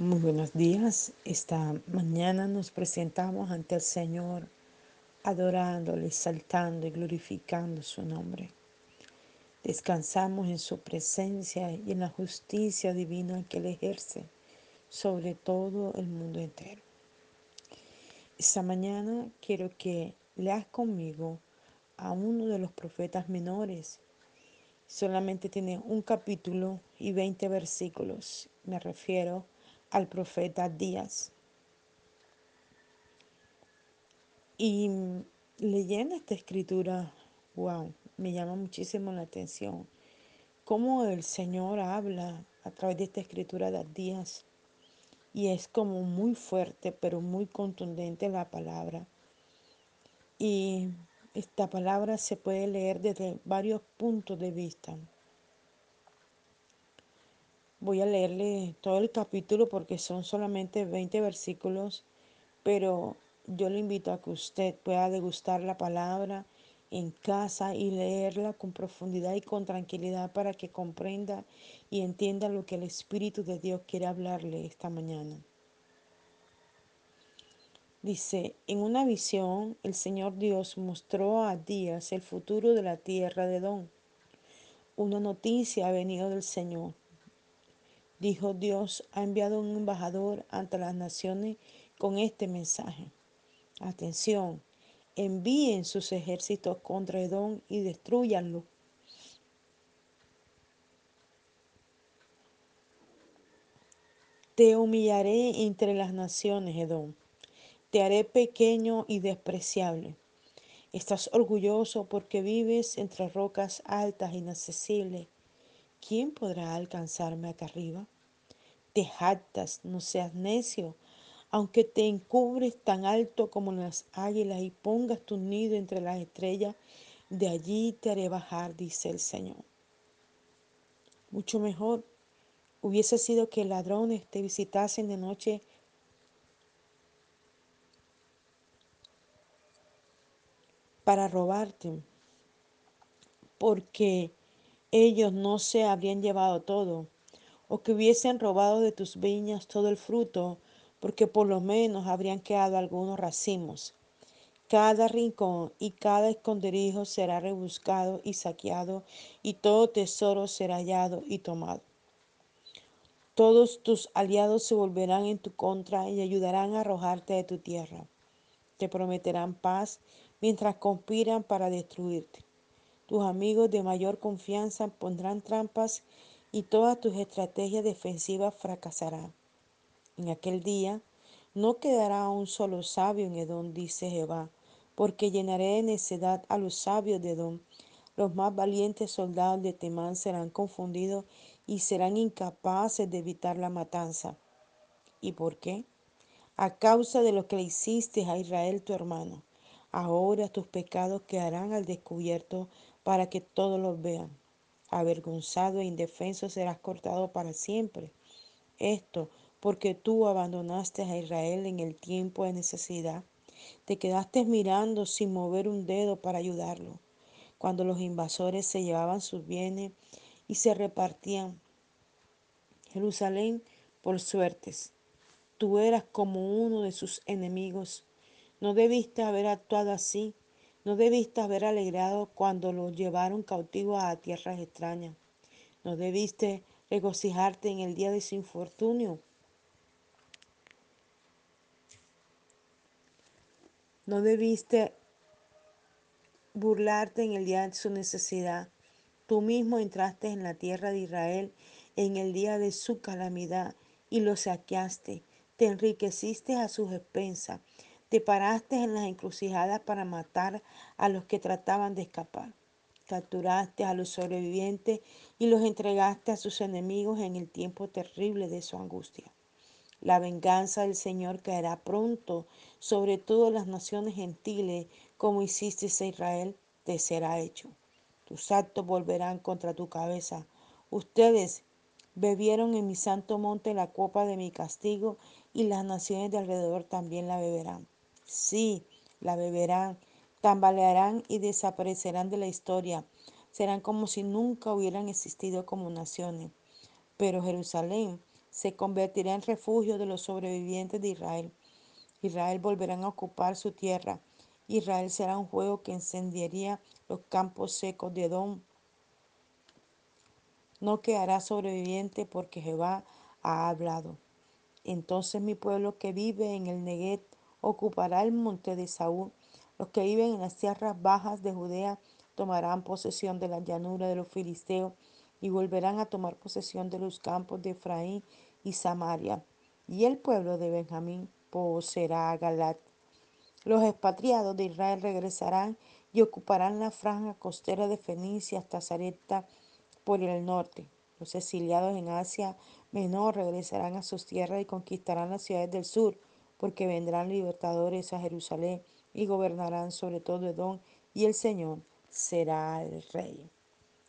Muy buenos días. Esta mañana nos presentamos ante el Señor, adorándole, exaltando y glorificando su nombre. Descansamos en su presencia y en la justicia divina que él ejerce sobre todo el mundo entero. Esta mañana quiero que leas conmigo a uno de los profetas menores. Solamente tiene un capítulo y 20 versículos. Me refiero a al profeta Díaz. Y leyendo esta escritura, wow, me llama muchísimo la atención cómo el Señor habla a través de esta escritura de Díaz. Y es como muy fuerte, pero muy contundente la palabra. Y esta palabra se puede leer desde varios puntos de vista. Voy a leerle todo el capítulo porque son solamente 20 versículos, pero yo le invito a que usted pueda degustar la palabra en casa y leerla con profundidad y con tranquilidad para que comprenda y entienda lo que el Espíritu de Dios quiere hablarle esta mañana. Dice, en una visión el Señor Dios mostró a Díaz el futuro de la tierra de Don. Una noticia ha venido del Señor Dijo Dios, ha enviado un embajador ante las naciones con este mensaje. Atención, envíen sus ejércitos contra Edom y destruyanlo. Te humillaré entre las naciones, Edom. Te haré pequeño y despreciable. Estás orgulloso porque vives entre rocas altas inaccesibles ¿quién podrá alcanzarme acá arriba? Te jactas, no seas necio, aunque te encubres tan alto como las águilas y pongas tu nido entre las estrellas, de allí te haré bajar, dice el Señor. Mucho mejor hubiese sido que ladrones te visitasen de noche para robarte, porque ellos no se habrían llevado todo, o que hubiesen robado de tus viñas todo el fruto, porque por lo menos habrían quedado algunos racimos. Cada rincón y cada esconderijo será rebuscado y saqueado, y todo tesoro será hallado y tomado. Todos tus aliados se volverán en tu contra y ayudarán a arrojarte de tu tierra. Te prometerán paz mientras conspiran para destruirte. Tus amigos de mayor confianza pondrán trampas y todas tus estrategias defensivas fracasarán. En aquel día no quedará un solo sabio en Edom, dice Jehová, porque llenaré de necedad a los sabios de Edom. Los más valientes soldados de Temán serán confundidos y serán incapaces de evitar la matanza. ¿Y por qué? A causa de lo que le hiciste a Israel tu hermano. Ahora tus pecados quedarán al descubierto para que todos los vean. Avergonzado e indefenso serás cortado para siempre. Esto porque tú abandonaste a Israel en el tiempo de necesidad. Te quedaste mirando sin mover un dedo para ayudarlo. Cuando los invasores se llevaban sus bienes y se repartían Jerusalén por suertes. Tú eras como uno de sus enemigos. No debiste haber actuado así. No debiste haber alegrado cuando los llevaron cautivos a tierras extrañas. No debiste regocijarte en el día de su infortunio. No debiste burlarte en el día de su necesidad. Tú mismo entraste en la tierra de Israel en el día de su calamidad y lo saqueaste. Te enriqueciste a sus expensas te paraste en las encrucijadas para matar a los que trataban de escapar. Capturaste a los sobrevivientes y los entregaste a sus enemigos en el tiempo terrible de su angustia. La venganza del Señor caerá pronto sobre todas las naciones gentiles, como hiciste a Israel, te será hecho. Tus actos volverán contra tu cabeza. Ustedes bebieron en mi santo monte la copa de mi castigo y las naciones de alrededor también la beberán. Sí, la beberán, tambalearán y desaparecerán de la historia. Serán como si nunca hubieran existido como naciones. Pero Jerusalén se convertirá en refugio de los sobrevivientes de Israel. Israel volverá a ocupar su tierra. Israel será un fuego que encendería los campos secos de Edom. No quedará sobreviviente porque Jehová ha hablado. Entonces mi pueblo que vive en el Neguet ocupará el monte de Saúl. Los que viven en las tierras bajas de Judea tomarán posesión de la llanura de los filisteos y volverán a tomar posesión de los campos de Efraín y Samaria. Y el pueblo de Benjamín poseerá a Galat. Los expatriados de Israel regresarán y ocuparán la franja costera de Fenicia hasta Zareta por el norte. Los exiliados en Asia Menor regresarán a sus tierras y conquistarán las ciudades del sur, porque vendrán libertadores a Jerusalén y gobernarán sobre todo Edom, y el Señor será el rey.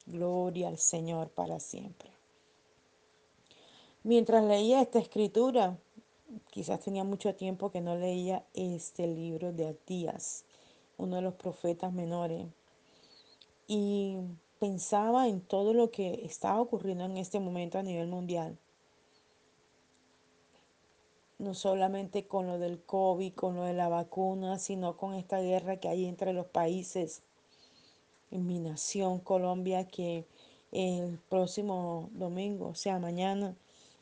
Gloria al Señor para siempre. Mientras leía esta escritura, quizás tenía mucho tiempo que no leía este libro de Atías, uno de los profetas menores, y pensaba en todo lo que estaba ocurriendo en este momento a nivel mundial. No solamente con lo del COVID, con lo de la vacuna, sino con esta guerra que hay entre los países. En mi nación, Colombia, que el próximo domingo, o sea, mañana,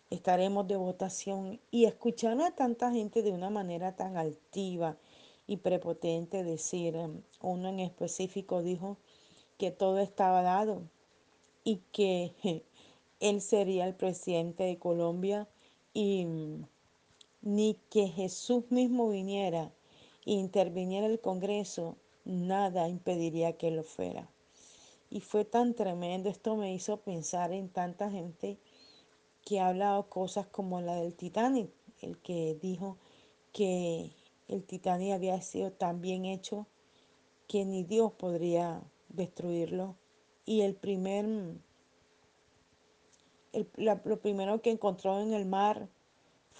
estaremos de votación y escuchar a tanta gente de una manera tan altiva y prepotente decir, em, uno en específico dijo que todo estaba dado y que él sería el presidente de Colombia y mm, ni que Jesús mismo viniera e interviniera el Congreso, nada impediría que lo fuera. Y fue tan tremendo, esto me hizo pensar en tanta gente que ha hablado cosas como la del Titanic, el que dijo que el Titanic había sido tan bien hecho que ni Dios podría destruirlo. Y el primer, lo primero que encontró en el mar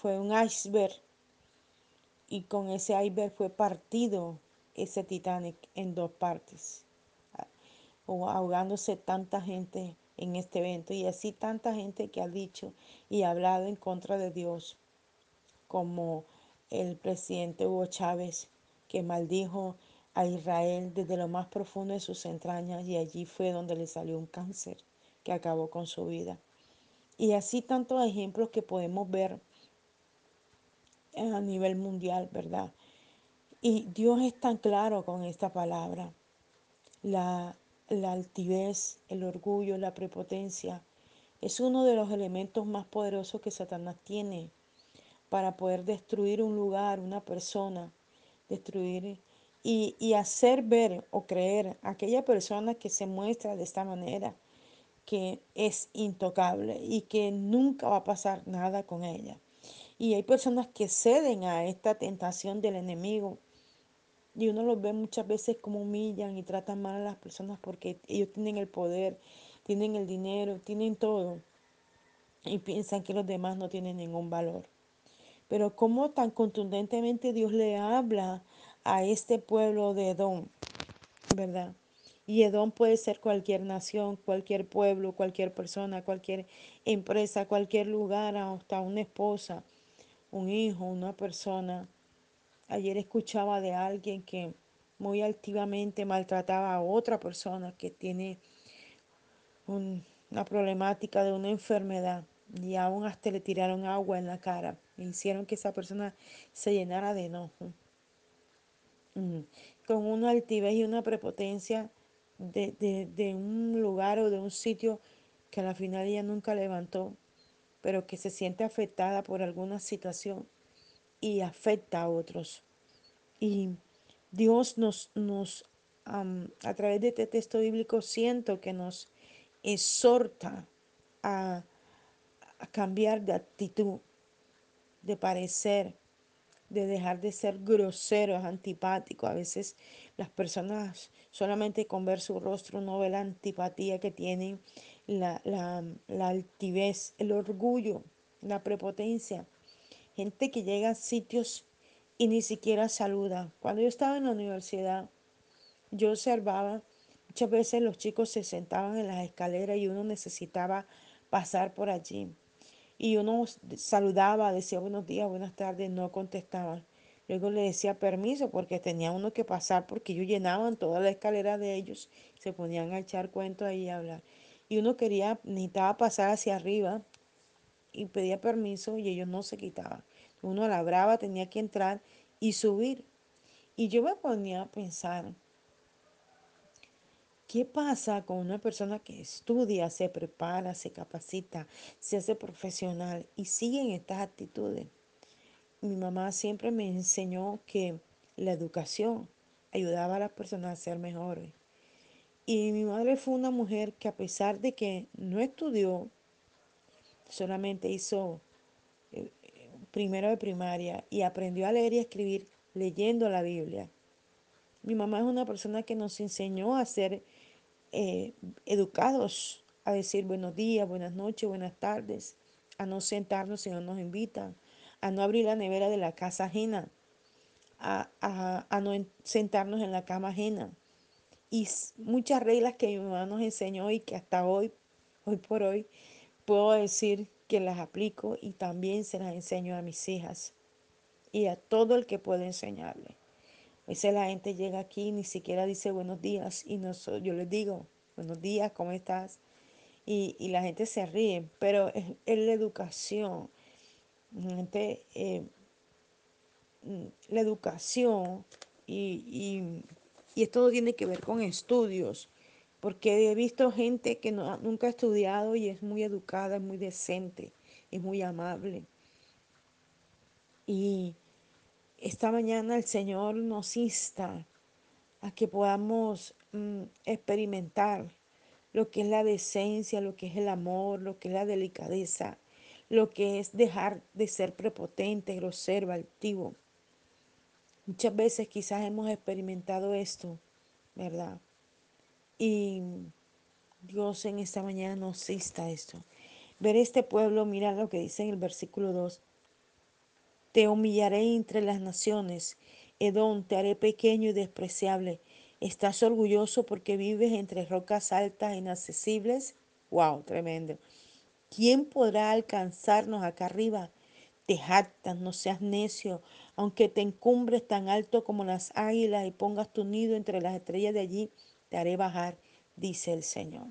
fue un iceberg. Y con ese iceberg fue partido ese Titanic en dos partes, ahogándose tanta gente en este evento y así tanta gente que ha dicho y hablado en contra de Dios, como el presidente Hugo Chávez, que maldijo a Israel desde lo más profundo de sus entrañas y allí fue donde le salió un cáncer que acabó con su vida. Y así tantos ejemplos que podemos ver a nivel mundial, ¿verdad? Y Dios es tan claro con esta palabra. La la altivez, el orgullo, la prepotencia, es uno de los elementos más poderosos que Satanás tiene para poder destruir un lugar, una persona, destruir y, y, hacer ver o creer a aquella persona que se muestra de esta manera que es intocable y que nunca va a pasar nada con ella. Y hay personas que ceden a esta tentación del enemigo y uno los ve muchas veces como humillan y tratan mal a las personas porque ellos tienen el poder, tienen el dinero, tienen todo. Y piensan que los demás no tienen ningún valor. Pero cómo tan contundentemente Dios le habla a este pueblo de Edom, ¿verdad? Y Edom puede ser cualquier nación, cualquier pueblo, cualquier persona, cualquier empresa, cualquier lugar, hasta una esposa, un hijo, una persona Ayer escuchaba de alguien que muy altivamente maltrataba a otra persona que tiene un, una problemática de una enfermedad y aún hasta le tiraron agua en la cara hicieron que esa persona se llenara de enojo. Mm. Con una altivez y una prepotencia de, de, de un lugar o de un sitio que a la final ella nunca levantó, pero que se siente afectada por alguna situación y afecta a otros. Y Dios nos, nos a través de este texto bíblico, siento que nos exhorta a, a cambiar de actitud, de parecer, de dejar de ser groseros, antipáticos. A veces las personas solamente con ver su rostro no ven la antipatía que tienen, la, la, la altivez, el orgullo, la prepotencia. Gente que llega a sitios y ni siquiera saluda. Cuando yo estaba en la universidad, yo observaba, muchas veces los chicos se sentaban en las escaleras y uno necesitaba pasar por allí. y uno saludaba, decía buenos días, buenas tardes, no contestaban. Luego le decía permiso porque tenía uno que pasar porque ellos llenaban toda la escalera de ellos, se ponían a echar cuentos ahí a hablar. Y uno quería, necesitaba pasar hacia arriba y pedía permiso y ellos no se quitaban. Uno a la brava tenía que entrar y subir. Y yo me ponía a pensar, ¿qué pasa con una persona que estudia, se prepara, se capacita, se hace profesional y sigue en estas actitudes? Mi mamá siempre me enseñó que la educación ayudaba a las personas a ser mejores. Y mi madre fue una mujer que a pesar de que no estudió, solamente hizo eh, primero de primaria y aprendió a leer y a escribir leyendo la Biblia. Mi mamá es una persona que nos enseñó a ser eh, educados, a decir buenos días, buenas noches, buenas tardes, a no sentarnos si no nos invitan, a no abrir la nevera de la casa ajena, a, a, a no sentarnos en la cama ajena. Y muchas reglas que mi mamá nos enseñó y que hasta hoy, hoy por hoy, puedo decir que las aplico y también se las enseño a mis hijas y a todo el que pueda enseñarle. A veces la gente llega aquí y ni siquiera dice buenos días y no yo les digo buenos días, ¿cómo estás? Y, y la gente se ríe, pero es, es la educación. Eh, la educación y, y, esto tiene que ver con estudios, porque he visto gente que no, nunca ha estudiado y es muy educada, es muy decente, es muy amable. Y esta mañana el Señor nos insta a que podamos mm, experimentar lo que es la decencia, lo que es el amor, lo que es la delicadeza, lo que es dejar de ser prepotente, grosero, altivo. Muchas veces quizás hemos experimentado esto, ¿verdad? Y Dios en esta mañana nos insta esto. Ver este pueblo, mira lo que dice en el versículo 2. Te humillaré entre las naciones, Edom, te haré pequeño y despreciable. ¿Estás orgulloso porque vives entre rocas altas e inaccesibles? ¡Wow! Tremendo. ¿Quién podrá alcanzarnos acá arriba? Te jactas, no seas necio, aunque te encumbres tan alto como las águilas y pongas tu nido entre las estrellas de allí, te haré bajar, dice el Señor.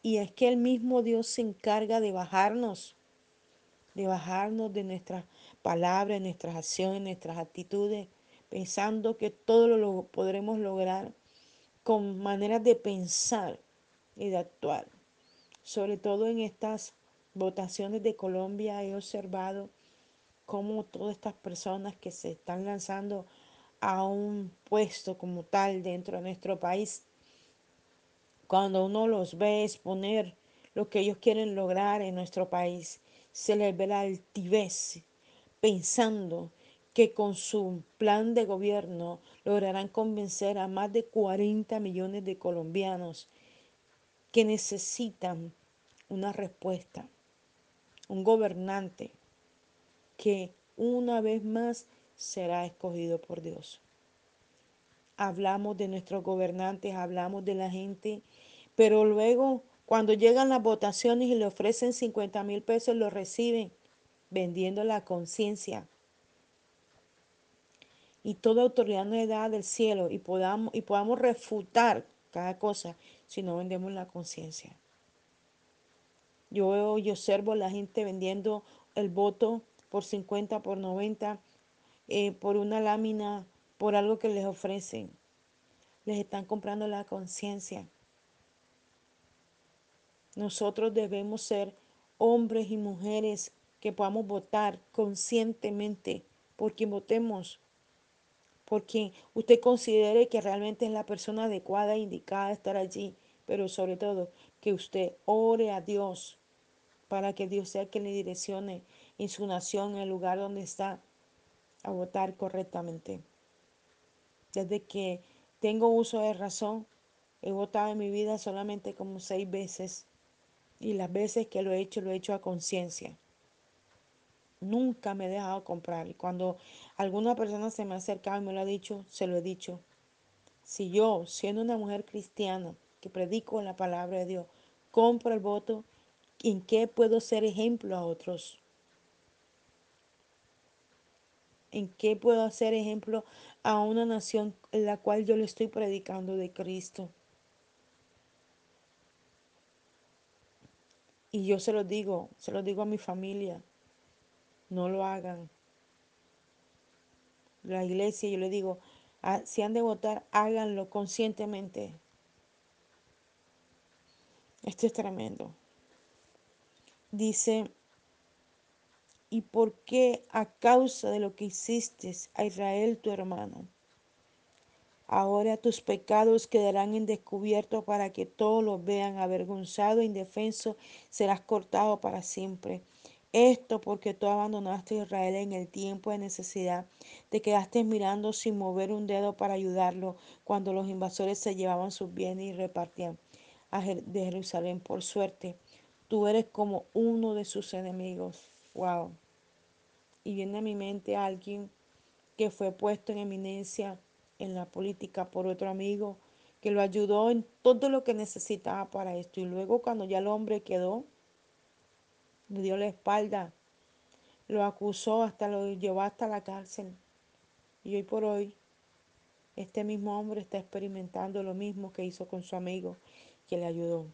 Y es que el mismo Dios se encarga de bajarnos, de bajarnos de nuestras palabras, nuestras acciones, nuestras actitudes, pensando que todo lo podremos lograr con maneras de pensar y de actuar. Sobre todo en estas votaciones de Colombia he observado cómo todas estas personas que se están lanzando a un puesto como tal dentro de nuestro país, cuando uno los ve exponer lo que ellos quieren lograr en nuestro país, se les ve la altivez pensando que con su plan de gobierno lograrán convencer a más de 40 millones de colombianos que necesitan una respuesta, un gobernante que una vez más será escogido por Dios. Hablamos de nuestros gobernantes, hablamos de la gente, pero luego cuando llegan las votaciones y le ofrecen 50 mil pesos, lo reciben vendiendo la conciencia. Y toda autoridad nos da del cielo y podamos, y podamos refutar cada cosa si no vendemos la conciencia. Yo veo y observo a la gente vendiendo el voto por 50, por 90, eh, por una lámina, por algo que les ofrecen. Les están comprando la conciencia. Nosotros debemos ser hombres y mujeres que podamos votar conscientemente por quien votemos, por quien usted considere que realmente es la persona adecuada e indicada a estar allí, pero sobre todo que usted ore a Dios para que Dios sea quien le direccione en su nación, en el lugar donde está, a votar correctamente. Desde que tengo uso de razón, he votado en mi vida solamente como seis veces y las veces que lo he hecho, lo he hecho a conciencia. Nunca me he dejado comprar. Y cuando alguna persona se me ha acercado y me lo ha dicho, se lo he dicho. Si yo, siendo una mujer cristiana, que predico la palabra de Dios, compro el voto, ¿En qué puedo ser ejemplo a otros? ¿En qué puedo ser ejemplo a una nación en la cual yo le estoy predicando de Cristo? Y yo se lo digo, se lo digo a mi familia, no lo hagan. La iglesia, yo le digo, ah, si han de votar, háganlo conscientemente. Esto es tremendo. Dice, ¿y por qué a causa de lo que hiciste a Israel tu hermano? Ahora tus pecados quedarán en descubierto para que todos los vean avergonzado, indefenso, serás cortado para siempre. Esto porque tú abandonaste a Israel en el tiempo de necesidad, te quedaste mirando sin mover un dedo para ayudarlo cuando los invasores se llevaban sus bienes y repartían de Jerusalén por suerte. Tú eres como uno de sus enemigos. Wow. Y viene a mi mente alguien que fue puesto en eminencia en la política por otro amigo que lo ayudó en todo lo que necesitaba para esto. Y luego cuando ya el hombre quedó, le dio la espalda, lo acusó, hasta lo llevó hasta la cárcel. Y hoy por hoy, este mismo hombre está experimentando lo mismo que hizo con su amigo que le ayudó.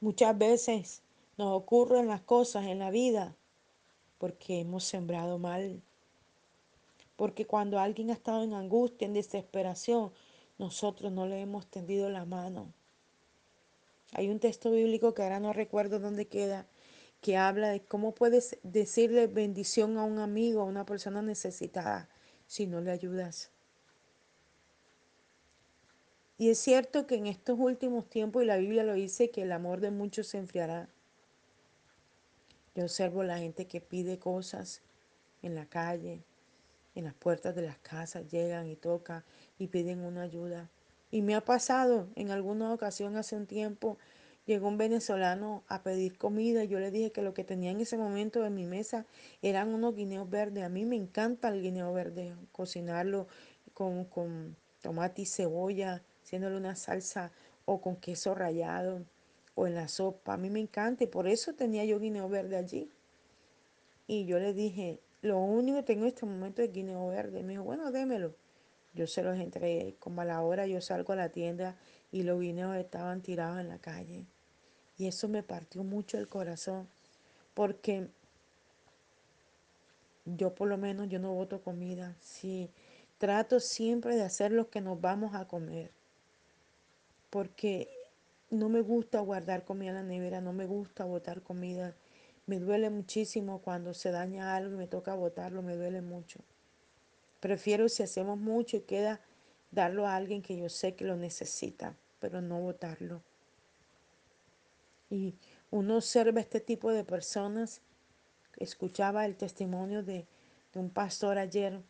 Muchas veces nos ocurren las cosas en la vida porque hemos sembrado mal porque cuando alguien ha estado en angustia, en desesperación, nosotros no le hemos tendido la mano. Hay un texto bíblico que ahora no recuerdo dónde queda, que habla de cómo puedes decirle bendición a un amigo, a una persona necesitada, si no le ayudas. Y es cierto que en estos últimos tiempos, y la Biblia lo dice, que el amor de muchos se enfriará. Yo observo la gente que pide cosas en la calle, en las puertas de las casas, llegan y tocan y piden una ayuda. Y me ha pasado en alguna ocasión hace un tiempo, llegó un venezolano a pedir comida y yo le dije que lo que tenía en ese momento en mi mesa eran unos guineos verdes. A mí me encanta el guineo verde, cocinarlo con, con tomate y cebolla, haciéndole una salsa o con queso rallado o en la sopa. A mí me encanta y por eso tenía yo guineo verde allí. Y yo le dije, lo único que tengo en este momento es guineo verde. Me dijo, bueno, démelo. Yo se los entregué. Como a la hora yo salgo a la tienda y los guineos estaban tirados en la calle. Y eso me partió mucho el corazón. Porque yo por lo menos yo no voto comida. Sí, trato siempre de hacer lo que nos vamos a comer. Porque no me gusta guardar comida en la nevera, no me gusta botar comida. Me duele muchísimo cuando se daña algo y me toca botarlo, me duele mucho. Prefiero si hacemos mucho y queda darlo a alguien que yo sé que lo necesita, pero no botarlo. Y uno observa este tipo de personas. Escuchaba el testimonio de, de un pastor ayer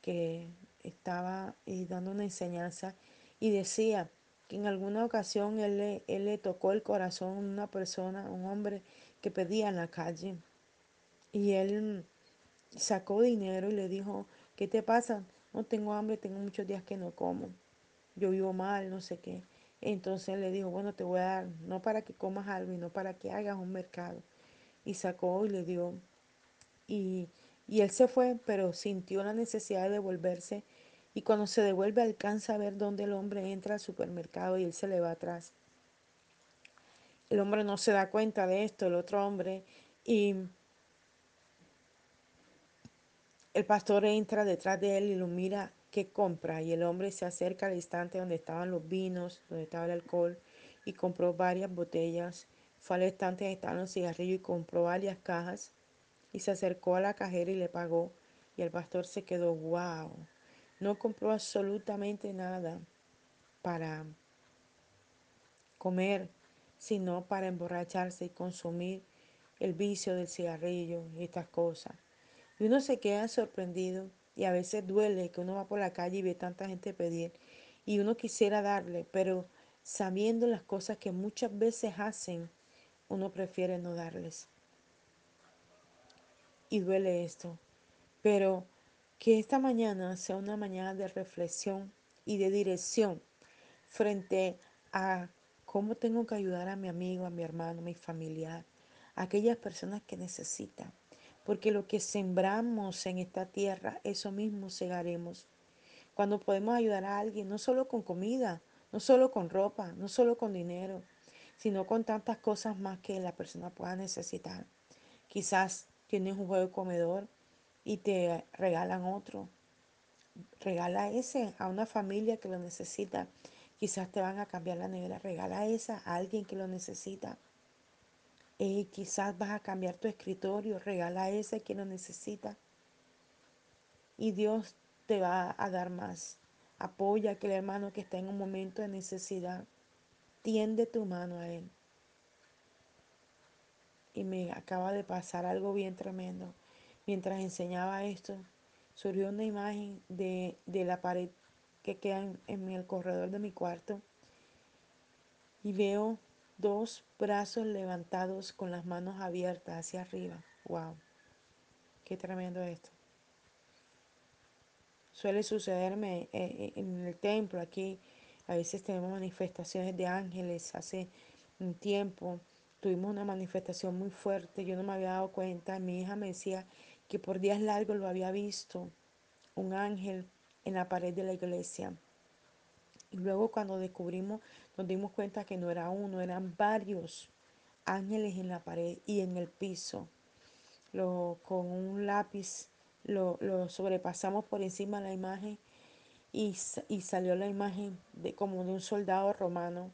que estaba eh, dando una enseñanza y decía que en alguna ocasión él le, él le tocó el corazón a una persona, un hombre que pedía en la calle. Y él sacó dinero y le dijo, ¿qué te pasa? No tengo hambre, tengo muchos días que no como. Yo vivo mal, no sé qué. Entonces le dijo, bueno, te voy a dar, no para que comas algo, y no para que hagas un mercado. Y sacó y le dio. Y, y él se fue, pero sintió la necesidad de devolverse. Y cuando se devuelve alcanza a ver dónde el hombre entra al supermercado y él se le va atrás. El hombre no se da cuenta de esto, el otro hombre, y el pastor entra detrás de él y lo mira qué compra y el hombre se acerca al instante donde estaban los vinos, donde estaba el alcohol y compró varias botellas. Fue al estante donde estaban los cigarrillos y compró varias cajas y se acercó a la cajera y le pagó y el pastor se quedó, wow, no compró absolutamente nada para comer sino para emborracharse y consumir el vicio del cigarrillo y estas cosas. Y uno se queda sorprendido y a veces duele que uno va por la calle y ve tanta gente pedir y uno quisiera darle, pero sabiendo las cosas que muchas veces hacen, uno prefiere no darles. Y duele esto. Pero que esta mañana sea una mañana de reflexión y de dirección frente a ¿Cómo tengo que ayudar a mi amigo, a mi hermano, a mi familiar, a aquellas personas que necesitan? Porque lo que sembramos en esta tierra, eso mismo segaremos. Cuando podemos ayudar a alguien, no solo con comida, no solo con ropa, no solo con dinero, sino con tantas cosas más que la persona pueda necesitar. Quizás tienes un juego de comedor y te regalan otro. Regala ese a una familia que lo necesita. Quizás te van a cambiar la nevera. Regala esa a alguien que lo necesita. Eh, quizás vas a cambiar tu escritorio. Regala ese a quien lo necesita. Y Dios te va a dar más. Apoya a aquel hermano que está en un momento de necesidad. Tiende tu mano a él. Y me acaba de pasar algo bien tremendo. Mientras enseñaba esto, surgió una imagen de, de la pared que queda en el corredor de mi cuarto. Y veo dos brazos levantados con las manos abiertas hacia arriba. ¡Wow! Qué tremendo esto suele sucederme eh, eh, en el templo aquí. A veces tenemos manifestaciones de ángeles. Hace un tiempo tuvimos una manifestación muy fuerte. Yo no me había dado cuenta. Mi hija me decía que por días largos lo había visto. Un ángel en la pared de la iglesia. Luego cuando descubrimos, nos dimos cuenta que no era uno, eran varios ángeles en la pared y en el piso. Lo, con un lápiz lo, sobrepasamos por encima de la imagen y, y, salió la imagen de, como de un soldado romano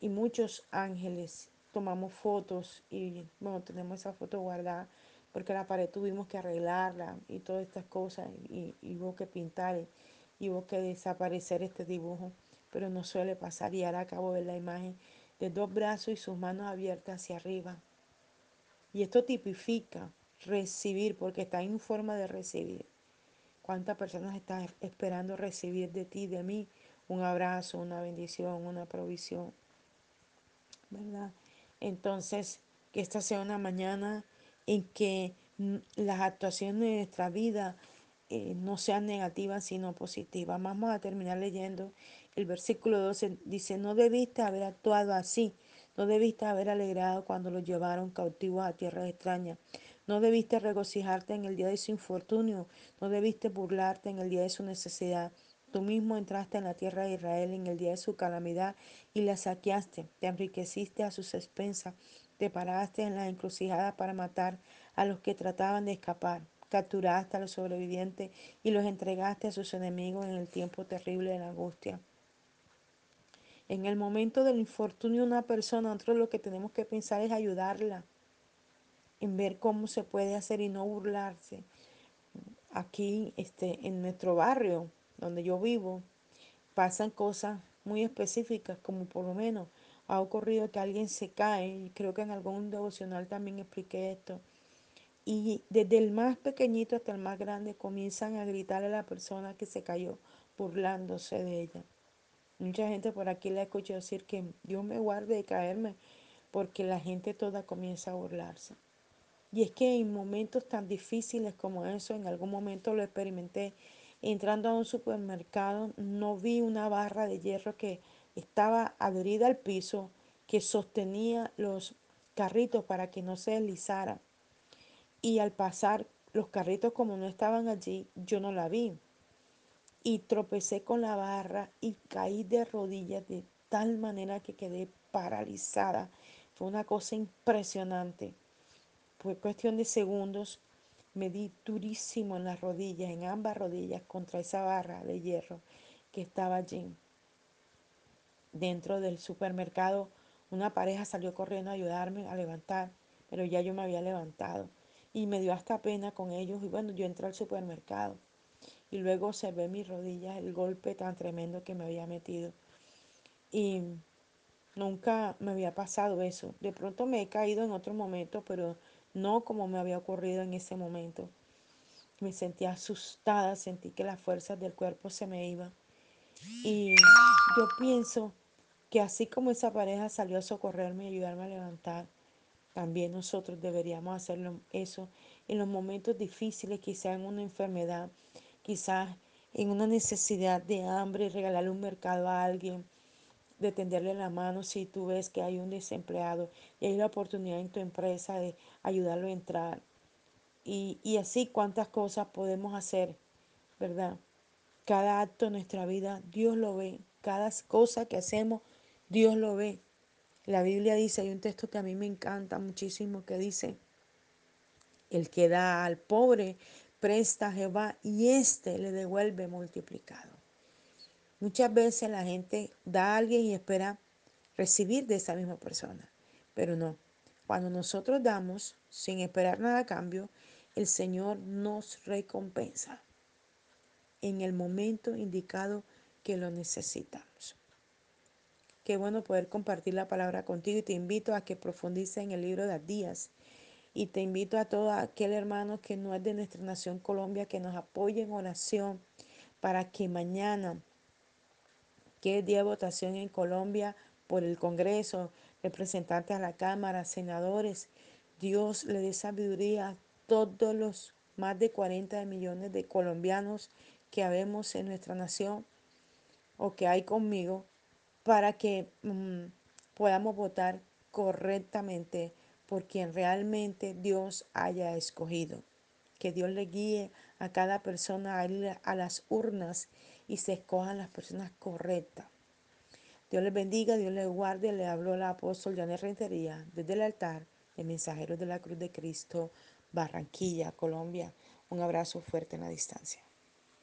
y muchos ángeles. Tomamos fotos y bueno, tenemos esa foto guardada porque la pared tuvimos que arreglarla y todas estas cosas y, y hubo que pintar y, y hubo que desaparecer este dibujo, pero no suele pasar y ahora acabo de ver la imagen de dos brazos y sus manos abiertas hacia arriba. Y esto tipifica recibir, porque está en forma de recibir. ¿Cuántas personas están esperando recibir de ti, de mí, un abrazo, una bendición, una provisión? ¿Verdad? Entonces, que esta sea una mañana en que las actuaciones de nuestra vida eh, no sean negativas, sino positivas. Vamos a terminar leyendo el versículo 12. Dice, no debiste haber actuado así, no debiste haber alegrado cuando los llevaron cautivos a tierras extrañas. No debiste regocijarte en el día de su infortunio, no debiste burlarte en el día de su necesidad. Tú mismo entraste en la tierra de Israel en el día de su calamidad y la saqueaste, te enriqueciste a sus expensas, te paraste en la encrucijada para matar a los que trataban de escapar, capturaste a los sobrevivientes y los entregaste a sus enemigos en el tiempo terrible de la angustia. En el momento del infortunio de una persona, nosotros lo que tenemos que pensar es ayudarla en ver cómo se puede hacer y no burlarse. Aquí este, en nuestro barrio, donde yo vivo, pasan cosas muy específicas, como por lo menos ha ocurrido que alguien se cae, y creo que en algún devocional también expliqué esto, y desde el más pequeñito hasta el más grande comienzan a gritarle a la persona que se cayó, burlándose de ella. Mucha gente por aquí le escuchado decir que Dios me guarde de caerme, porque la gente toda comienza a burlarse. Y es que en momentos tan difíciles como eso, en algún momento lo experimenté, entrando a un supermercado, no vi una barra de hierro que estaba adherida al piso, que sostenía los carritos para que no se deslizara. Y al pasar los carritos como no estaban allí, yo no la vi. Y tropecé con la barra y caí de rodillas de tal manera que quedé paralizada. Fue una cosa impresionante. Fue cuestión de segundos. Me di durísimo en las rodillas, en ambas rodillas, contra esa barra de hierro que estaba allí. Dentro del supermercado, una pareja salió corriendo a ayudarme a levantar, pero ya yo me había levantado. Y me dio hasta pena con ellos. Y bueno, yo entré al supermercado. Y luego observé mis rodillas, el golpe tan tremendo que me había metido. Y nunca me había pasado eso. De pronto me he caído en otro momento, pero no como me había ocurrido en ese momento. Me sentía asustada, sentí que las fuerzas del cuerpo se me iban. Y yo pienso que así como esa pareja salió a socorrerme y ayudarme a levantar, también nosotros deberíamos hacerlo eso en los momentos difíciles, quizás en una enfermedad, quizás en una necesidad de hambre, regalarle un mercado a alguien, de tenderle la mano si tú ves que hay un desempleado y hay la oportunidad en tu empresa de ayudarlo a entrar. Y, y así cuántas cosas podemos hacer, ¿verdad? Cada acto de nuestra vida, Dios lo ve. Cada cosa que hacemos, Dios lo ve. La Biblia dice, hay un texto que a mí me encanta muchísimo que dice, el que da al pobre presta a Jehová y éste le devuelve multiplicado. Muchas veces la gente da a alguien y espera recibir de esa misma persona, pero no. Cuando nosotros damos sin esperar nada a cambio, el Señor nos recompensa en el momento indicado que lo necesitamos. Qué bueno poder compartir la palabra contigo y te invito a que profundices en el libro de Días. Y te invito a todo aquel hermano que no es de nuestra nación Colombia que nos apoye en oración para que mañana, que es día de votación en Colombia por el Congreso, representantes a la Cámara, senadores, Dios le dé sabiduría a todos los más de 40 millones de colombianos que habemos en nuestra nación o que hay conmigo para que mm, podamos votar correctamente por quien realmente Dios haya escogido. Que Dios le guíe a cada persona a ir a las urnas y se escojan las personas correctas. Dios les bendiga, Dios les guarde. Le habló el apóstol Janet Rentería desde el altar de Mensajeros de la Cruz de Cristo, Barranquilla, Colombia. Un abrazo fuerte en la distancia.